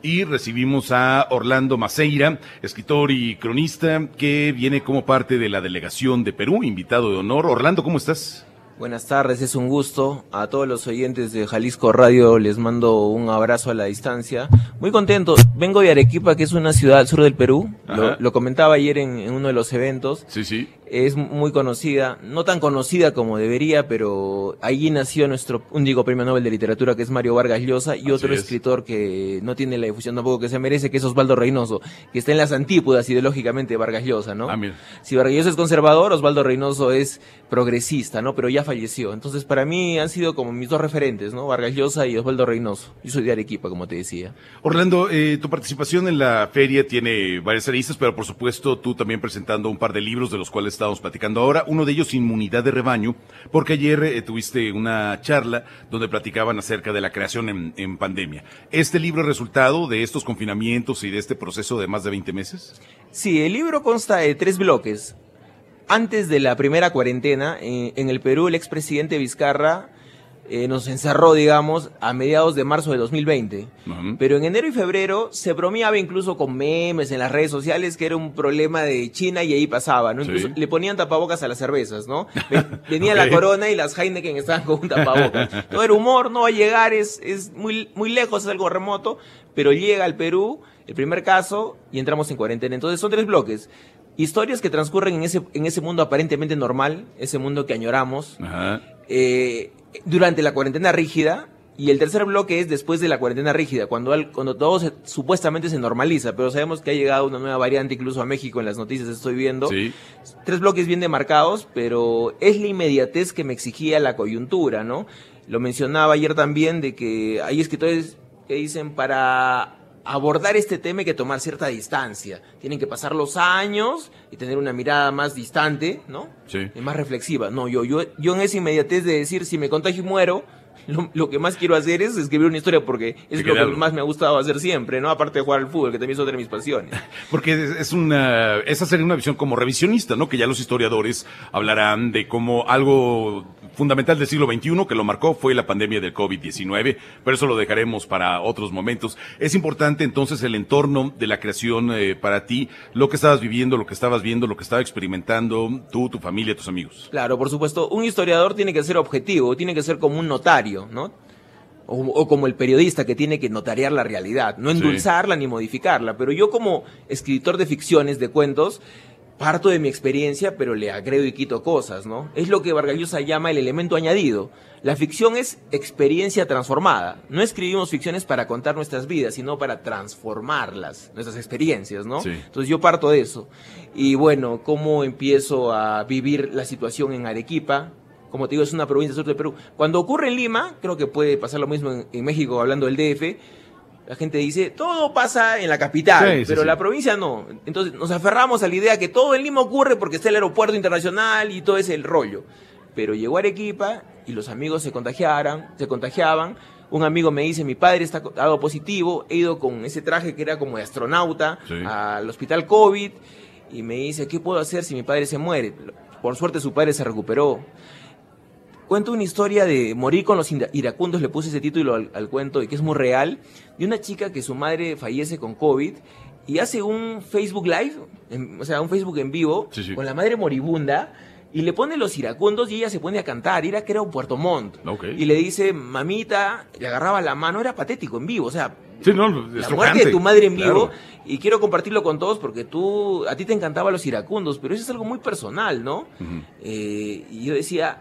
Y recibimos a Orlando Maceira, escritor y cronista, que viene como parte de la delegación de Perú, invitado de honor. Orlando, ¿cómo estás? Buenas tardes, es un gusto. A todos los oyentes de Jalisco Radio les mando un abrazo a la distancia. Muy contento. Vengo de Arequipa, que es una ciudad al sur del Perú. Lo, lo, comentaba ayer en, en, uno de los eventos. Sí, sí es muy conocida, no tan conocida como debería, pero allí nació nuestro único premio Nobel de Literatura, que es Mario Vargas Llosa, y otro escritor que no tiene la difusión tampoco que se merece, que es Osvaldo Reynoso, que está en las antípodas ideológicamente de Vargas Llosa, ¿no? Ah, si Vargas Llosa es conservador, Osvaldo Reynoso es progresista, ¿no? Pero ya falleció. Entonces, para mí han sido como mis dos referentes, ¿no? Vargas Llosa y Osvaldo Reynoso. Yo soy de Arequipa, como te decía. Orlando, eh, tu participación en la feria tiene varias aristas, pero por supuesto tú también presentando un par de libros de los cuales estábamos platicando ahora, uno de ellos inmunidad de rebaño, porque ayer eh, tuviste una charla donde platicaban acerca de la creación en, en, pandemia. ¿Este libro es resultado de estos confinamientos y de este proceso de más de 20 meses? Sí, el libro consta de tres bloques. Antes de la primera cuarentena, eh, en el Perú el expresidente Vizcarra eh, nos encerró, digamos, a mediados de marzo de 2020. Pero en enero y febrero se bromeaba incluso con memes en las redes sociales que era un problema de China y ahí pasaba, ¿no? Incluso le ponían tapabocas a las cervezas, ¿no? Venía la corona y las Heineken estaban con un tapabocas. Todo era humor, no va a llegar, es, es muy, muy lejos, es algo remoto, pero llega al Perú, el primer caso, y entramos en cuarentena. Entonces son tres bloques historias que transcurren en ese, en ese mundo aparentemente normal, ese mundo que añoramos, eh, durante la cuarentena rígida. Y el tercer bloque es después de la cuarentena rígida, cuando, cuando todo supuestamente se normaliza, pero sabemos que ha llegado una nueva variante incluso a México en las noticias estoy viendo. Tres bloques bien demarcados, pero es la inmediatez que me exigía la coyuntura, ¿no? Lo mencionaba ayer también de que hay escritores que dicen para abordar este tema hay que tomar cierta distancia. Tienen que pasar los años y tener una mirada más distante, ¿no? Sí. Y más reflexiva. No, yo, yo, yo en esa inmediatez de decir, si me contagio y muero, lo, que más quiero hacer es escribir una historia porque es lo que más me ha gustado hacer siempre, ¿no? Aparte de jugar al fútbol, que también es otra de mis pasiones. Porque es una, esa sería una visión como revisionista, ¿no? Que ya los historiadores hablarán de cómo algo fundamental del siglo XXI que lo marcó fue la pandemia del COVID-19, pero eso lo dejaremos para otros momentos. Es importante entonces el entorno de la creación eh, para ti, lo que estabas viviendo, lo que estabas viendo, lo que estabas experimentando, tú, tu familia, tus amigos. Claro, por supuesto, un historiador tiene que ser objetivo, tiene que ser como un notario, ¿no? O, como el periodista que tiene que notariar la realidad, no endulzarla ni modificarla. Pero yo como escritor de ficciones, de cuentos, parto de mi experiencia, pero le agrego y quito cosas, ¿no? Es lo que Vargas Llosa llama el elemento añadido. La ficción es experiencia transformada. No escribimos ficciones para contar nuestras vidas, sino para transformarlas, nuestras experiencias, ¿no? Entonces yo parto de eso. Y bueno, ¿cómo empiezo a vivir la situación en Arequipa? Como te digo, es una provincia del sur de Perú. Cuando ocurre en Lima, creo que puede pasar lo mismo en, en México hablando del DF, la gente dice, todo pasa en la capital, pero la provincia no. Entonces nos aferramos a la idea que todo en Lima ocurre porque está el aeropuerto internacional y todo es el rollo. Pero llegó Arequipa y los amigos se contagiaran, se contagiaban. Un amigo me dice, mi padre está dado positivo, he ido con ese traje que era como de astronauta al hospital COVID y me dice, ¿qué puedo hacer si mi padre se muere? Por suerte su padre se recuperó. Cuento una historia de morir con los iracundos, le puse ese título al, cuento y que es muy real, de una chica que su madre fallece con COVID y hace un Facebook Live, o sea, un Facebook en vivo, con la madre moribunda, y le pone los iracundos y ella se pone a cantar, era que era un Puerto Montt. Y le dice, mamita, le agarraba la mano, era patético en vivo, o sea, no, la muerte de tu madre en vivo, y quiero compartirlo con todos porque tú, a ti te encantaban los iracundos, pero eso es algo muy personal, ¿no? Eh, y yo decía,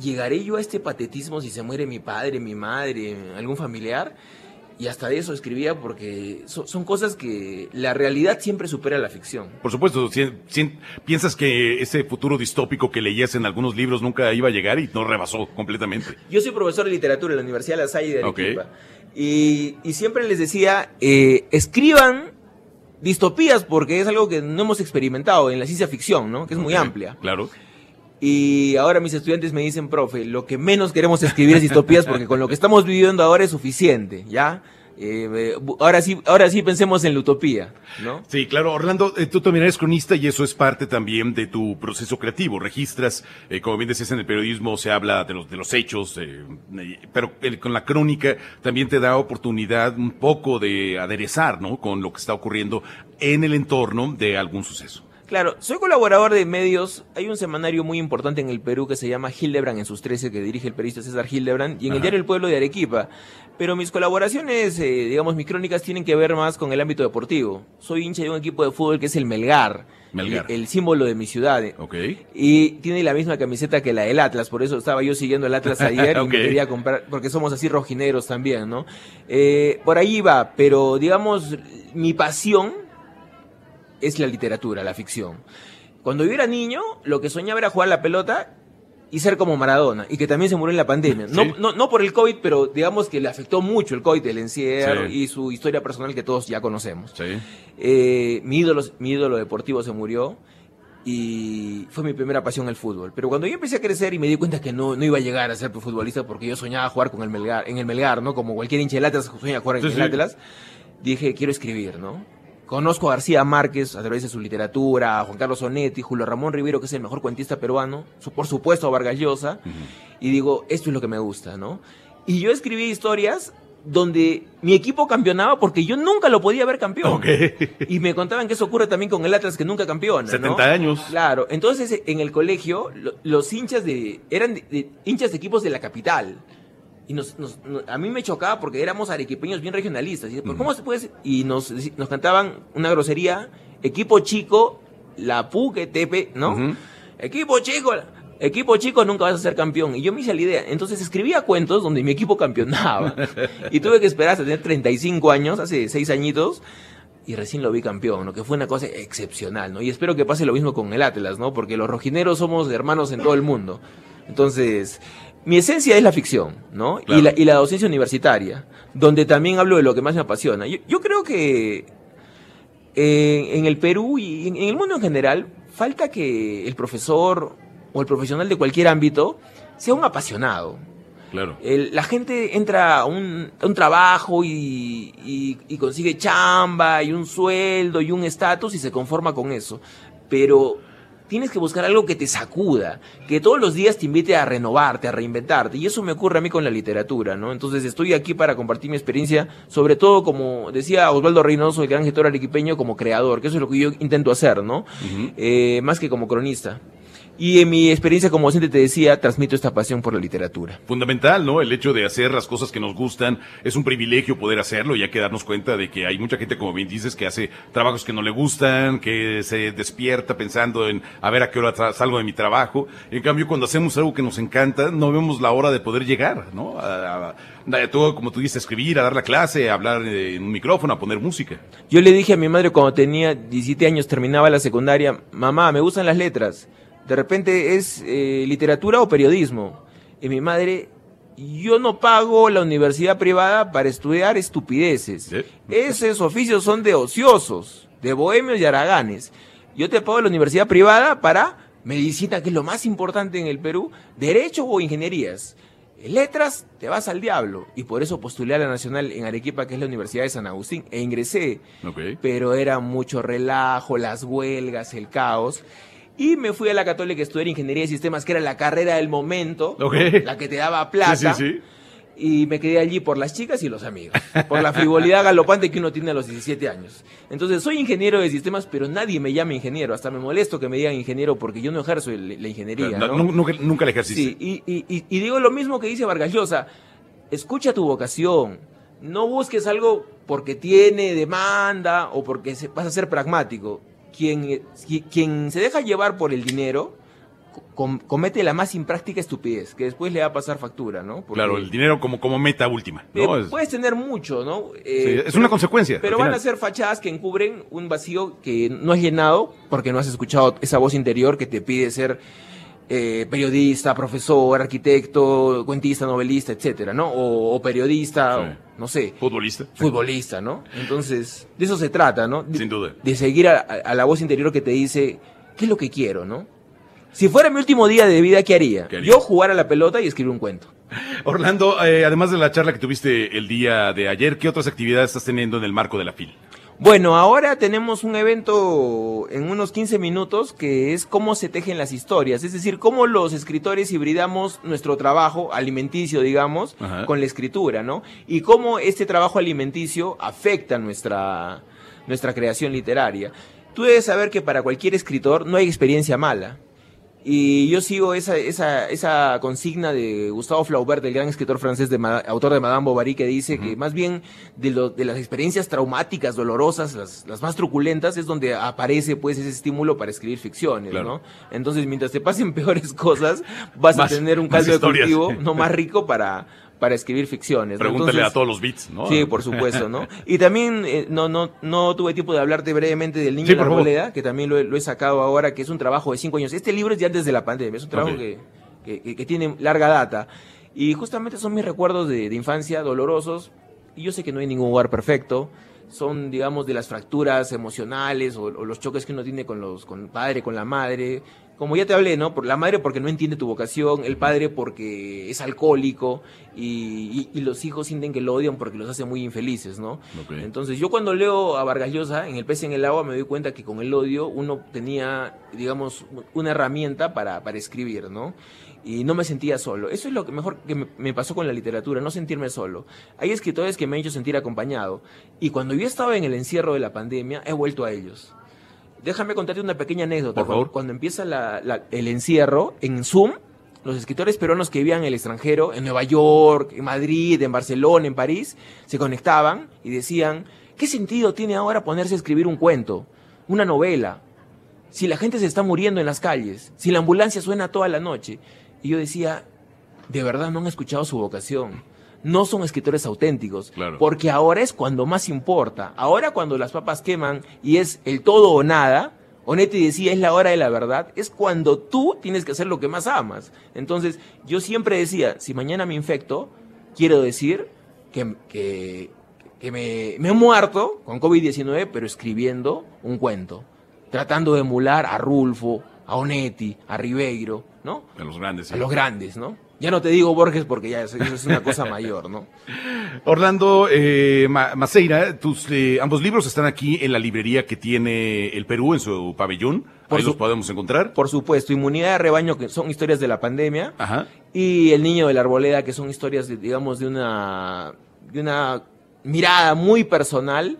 ¿llegaré yo a este patetismo si se muere mi padre, mi madre, algún familiar? Y hasta de eso escribía porque son, cosas que la realidad siempre supera la ficción. Por supuesto, piensas que ese futuro distópico que leías en algunos libros nunca iba a llegar y no rebasó completamente. Yo soy profesor de literatura en la Universidad de La Salle de Arequipa. Y, siempre les decía, eh, escriban distopías porque es algo que no hemos experimentado en la ciencia ficción, ¿no? Que es muy amplia. Claro. Y ahora mis estudiantes me dicen, profe, lo que menos queremos escribir es distopías porque con lo que estamos viviendo ahora es suficiente, ¿ya? Eh, ahora sí, ahora sí pensemos en la utopía, ¿no? Sí, claro, Orlando, eh, tú también eres cronista y eso es parte también de tu proceso creativo. Registras, eh, como bien decías en el periodismo, se habla de los de los hechos, pero con la crónica también te da oportunidad un poco de aderezar, ¿no? Con lo que está ocurriendo en el entorno de algún suceso. Claro, soy colaborador de medios. Hay un semanario muy importante en el Perú que se llama Hildebrand en sus 13, que dirige el periodista César Hildebrand, y en el diario El Pueblo de Arequipa. Pero mis colaboraciones, eh, digamos, mis crónicas tienen que ver más con el ámbito deportivo. Soy hincha de un equipo de fútbol que es el Melgar. Melgar. El, símbolo de mi ciudad. Ok. Y tiene la misma camiseta que la del Atlas, por eso estaba yo siguiendo el Atlas ayer y me quería comprar, porque somos así rojineros también, ¿no? Eh, por ahí va, pero digamos, mi pasión es la literatura, la ficción. Cuando yo era niño, lo que soñaba era jugar la pelota y ser como Maradona, y que también se murió en la pandemia. No, no, no por el COVID, pero digamos que le afectó mucho el COVID, el encierro y su historia personal que todos ya conocemos. Eh, mi, ídolo, mi ídolo deportivo se murió y fue mi primera pasión el fútbol. Pero cuando yo empecé a crecer y me di cuenta que no, no iba a llegar a ser futbolista porque yo soñaba jugar con el Melgar, en el Melgar, ¿no? Como cualquier hincha de Atlas sueña jugar en el Atlas, dije, quiero escribir, ¿no? Conozco a García Márquez a través de su literatura, a Juan Carlos Onetti, Julio Ramón Rivero, que es el mejor cuentista peruano, por supuesto a Vargas Llosa, y digo, esto es lo que me gusta, ¿no? Y yo escribí historias donde mi equipo campeonaba porque yo nunca lo podía ver campeón. Y me contaban que eso ocurre también con el Atlas que nunca campeona. 70 años. Claro, entonces en el colegio los hinchas de eran hinchas de equipos de la capital y nos, a mí me chocaba porque éramos arequipeños bien regionalistas. Y, ¿cómo se puede? Y nos, nos cantaban una grosería, equipo chico, la puque, tepe, ¿no? Equipo chico, equipo chico nunca vas a ser campeón. Y yo me hice la idea. Entonces escribía cuentos donde mi equipo campeonaba. y tuve que esperar hasta tener 35 años, hace 6 añitos, y recién lo vi campeón, ¿no? Que fue una cosa excepcional, ¿no? Y espero que pase lo mismo con el Atlas, ¿no? Porque los rojineros somos hermanos en todo el mundo. Entonces, mi esencia es la ficción, ¿no? Y, la, y, la, docencia universitaria, donde también hablo de lo que más me apasiona. Yo, creo que eh, en el Perú y en, el mundo en general, falta que el profesor o el profesional de cualquier ámbito sea un apasionado. Claro. la gente entra a un, un trabajo y, y, consigue chamba y un sueldo y un estatus y se conforma con eso. Pero tienes que buscar algo que te sacuda, que todos los días te invite a renovarte, a reinventarte. Y eso me ocurre a mí con la literatura, ¿no? Entonces estoy aquí para compartir mi experiencia, sobre todo como decía Osvaldo Reynoso, el gran gestor arequipeño, como creador, que eso es lo que yo intento hacer, ¿no? Eh, más que como cronista. Y en mi experiencia como docente te decía, transmito esta pasión por la literatura. Fundamental, ¿no? El hecho de hacer las cosas que nos gustan es un privilegio poder hacerlo y hay que darnos cuenta de que hay mucha gente, como bien dices, que hace trabajos que no le gustan, que se despierta pensando en a ver a qué hora salgo de mi trabajo. En cambio, cuando hacemos algo que nos encanta, no vemos la hora de poder llegar, ¿no? A, todo, como tú dices, escribir, a dar la clase, a hablar en un micrófono, a poner música. Yo le dije a mi madre cuando tenía 17 años, terminaba la secundaria, mamá, me gustan las letras de repente es eh, literatura o periodismo. Y mi madre, yo no pago la universidad privada para estudiar estupideces. Esos oficios son de ociosos, de bohemios y araganes. Yo te pago la universidad privada para medicina, que es lo más importante en el Perú, derecho o ingenierías. Letras, te vas al diablo. Y por eso postulé a la Nacional en Arequipa, que es la Universidad de San Agustín, e ingresé. Pero era mucho relajo, las huelgas, el caos. Y me fui a la Católica a estudiar Ingeniería de Sistemas, que era la carrera del momento, la que te daba plata. Y me quedé allí por las chicas y los amigos, por la frivolidad galopante que uno tiene a los 17 años. Entonces, soy ingeniero de sistemas, pero nadie me llama ingeniero. Hasta me molesto que me digan ingeniero porque yo no ejerzo la ingeniería. nunca, nunca la ejerciste. Sí, y, digo lo mismo que dice Vargas Llosa. Escucha tu vocación. No busques algo porque tiene demanda o porque vas a ser pragmático quien, quien se deja llevar por el dinero comete la más impráctica estupidez, que después le va a pasar factura, ¿no? claro, el dinero como, como meta última. ¿no? puedes tener mucho, ¿no? Eh, es una consecuencia. Pero van a ser fachadas que encubren un vacío que no has llenado porque no has escuchado esa voz interior que te pide ser eh, periodista, profesor, arquitecto, cuentista, novelista, etcétera, ¿no? O, periodista, no sé. Futbolista. Futbolista, ¿no? Entonces, de eso se trata, ¿no? Sin duda. De seguir a, la voz interior que te dice, ¿qué es lo que quiero, no? Si fuera mi último día de vida, ¿qué haría? Yo jugar a la pelota y escribir un cuento. Orlando, eh, además de la charla que tuviste el día de ayer, ¿qué otras actividades estás teniendo en el marco de la FIL? Bueno, ahora tenemos un evento en unos 15 minutos que es cómo se tejen las historias, es decir, cómo los escritores hibridamos nuestro trabajo alimenticio, digamos, Ajá. con la escritura, ¿no? Y cómo este trabajo alimenticio afecta nuestra, nuestra creación literaria. Tú debes saber que para cualquier escritor no hay experiencia mala. Y yo sigo esa, esa, esa consigna de Gustavo Flaubert, el gran escritor francés, de autor de Madame Bovary, que dice que más bien de, lo- de las experiencias traumáticas, dolorosas, las, las más truculentas, es donde aparece pues ese estímulo para escribir ficciones, Claro. ¿no? Entonces, mientras te pasen peores cosas, vas Más- a tener un caldo de cultivo no más rico para, para escribir ficciones. ¿no? Pregúntale Entonces- a todos los beats, ¿no? Sí, por supuesto, ¿no? Y también eh, no, no, no tuve tiempo de hablarte brevemente del Niño Sí, de la. Arboleda, que también lo, he- lo he sacado ahora, que es un trabajo de cinco años. Este libro es ya desde la pandemia, es un trabajo que, que, que- que tiene larga data. Y justamente son mis recuerdos de, de infancia dolorosos. Y yo sé que no hay ningún lugar perfecto. Son, digamos, de las fracturas emocionales o, o los choques que uno tiene con los con el padre, con la madre. Como ya te hablé, ¿no? Por la madre porque no entiende tu vocación, el padre porque es alcohólico y, y- y los hijos sienten que lo odian porque los hace muy infelices, ¿no? Ok. Entonces yo cuando leo a Vargas Llosa en El pez en el agua me doy cuenta que con el odio uno tenía, digamos, una herramienta para, para escribir, ¿no? Y no me sentía solo. Eso es lo que mejor que me, me pasó con la literatura, no sentirme solo. Hay escritores que me han hecho sentir acompañado. Y cuando yo estaba en el encierro de la pandemia, he vuelto a ellos. Déjame contarte una pequeña anécdota. Por favor. Cuando, empieza la- la- el encierro, en Zoom, los escritores peruanos que vivían en el extranjero, en Nueva York, en Madrid, en Barcelona, en París, se conectaban y decían, ¿qué sentido tiene ahora ponerse a escribir un cuento, una novela? Si la gente se está muriendo en las calles, si la ambulancia suena toda la noche. Y yo decía, de verdad no han escuchado su vocación. No son escritores auténticos. Claro. Porque ahora es cuando más importa. Ahora cuando las papas queman y es el todo o nada, Onetti decía, es la hora de la verdad, es cuando tú tienes que hacer lo que más amas. Entonces, yo siempre decía, si mañana me infecto, quiero decir que, que, que me, me he muerto con COVID-19, pero escribiendo un cuento. Tratando de emular a Rulfo, a Onetti, a Ribeiro, ¿no? A los grandes. sí. A los grandes, ¿no? Ya no te digo Borges porque ya eso eso es una cosa mayor, ¿no? Orlando eh, Ma- Maceira, tus eh, ambos libros están aquí en la librería que tiene el Perú en su pabellón. Por Ahí su- los podemos encontrar. Por supuesto, Inmunidad de Rebaño, que son historias de la pandemia, Ajá. y El Niño de la Arboleda, que son historias, de, digamos, de una, de una mirada muy personal,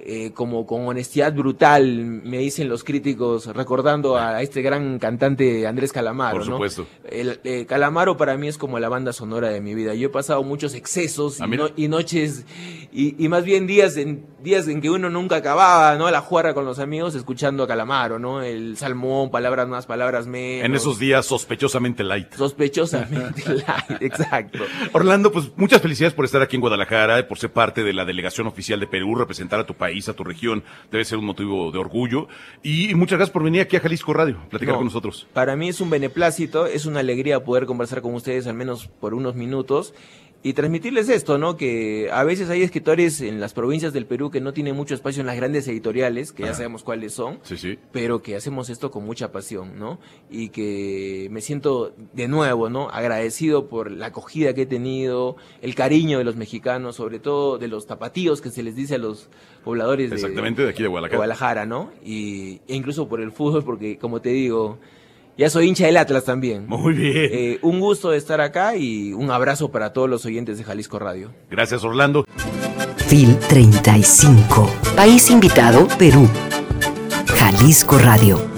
eh, como con honestidad brutal, me dicen los críticos, recordando a este gran cantante Andrés Calamaro. Por ¿no? supuesto. El, eh, Calamaro para mí es como la banda sonora de mi vida. Yo he pasado muchos excesos Ah, y, no- noches, y, y más bien días en, días en que uno nunca acababa, ¿no? La juerga con los amigos escuchando a Calamaro, ¿no? El salmón, palabras más, palabras menos. En esos días sospechosamente light. Sospechosamente light, exacto. Orlando, pues muchas felicidades por estar aquí en Guadalajara, por ser parte de la delegación oficial de Perú, representar a tu país, a tu región, debe ser un motivo de orgullo. Y muchas gracias por venir aquí a Jalisco Radio, platicar No, con nosotros. Para mí es un beneplácito, es una alegría poder conversar con ustedes al menos por unos minutos y transmitirles esto, ¿no? Que a veces hay escritores en las provincias del Perú que no tienen mucho espacio en las grandes editoriales, que ya sabemos cuáles son, Sí, sí. pero que hacemos esto con mucha pasión, ¿no? Y que me siento de nuevo, ¿no? Agradecido por la acogida que he tenido, el cariño de los mexicanos, sobre todo de los tapatíos que se les dice a los pobladores de, Exactamente, de aquí de de Guadalajara. Guadalajara, ¿no? Y, e incluso por el fútbol, porque como te digo, ya soy hincha del Atlas también. Muy bien. Eh, un gusto de estar acá y un abrazo para todos los oyentes de Jalisco Radio. Gracias, Orlando. FIL 35. País invitado, Perú. Jalisco Radio.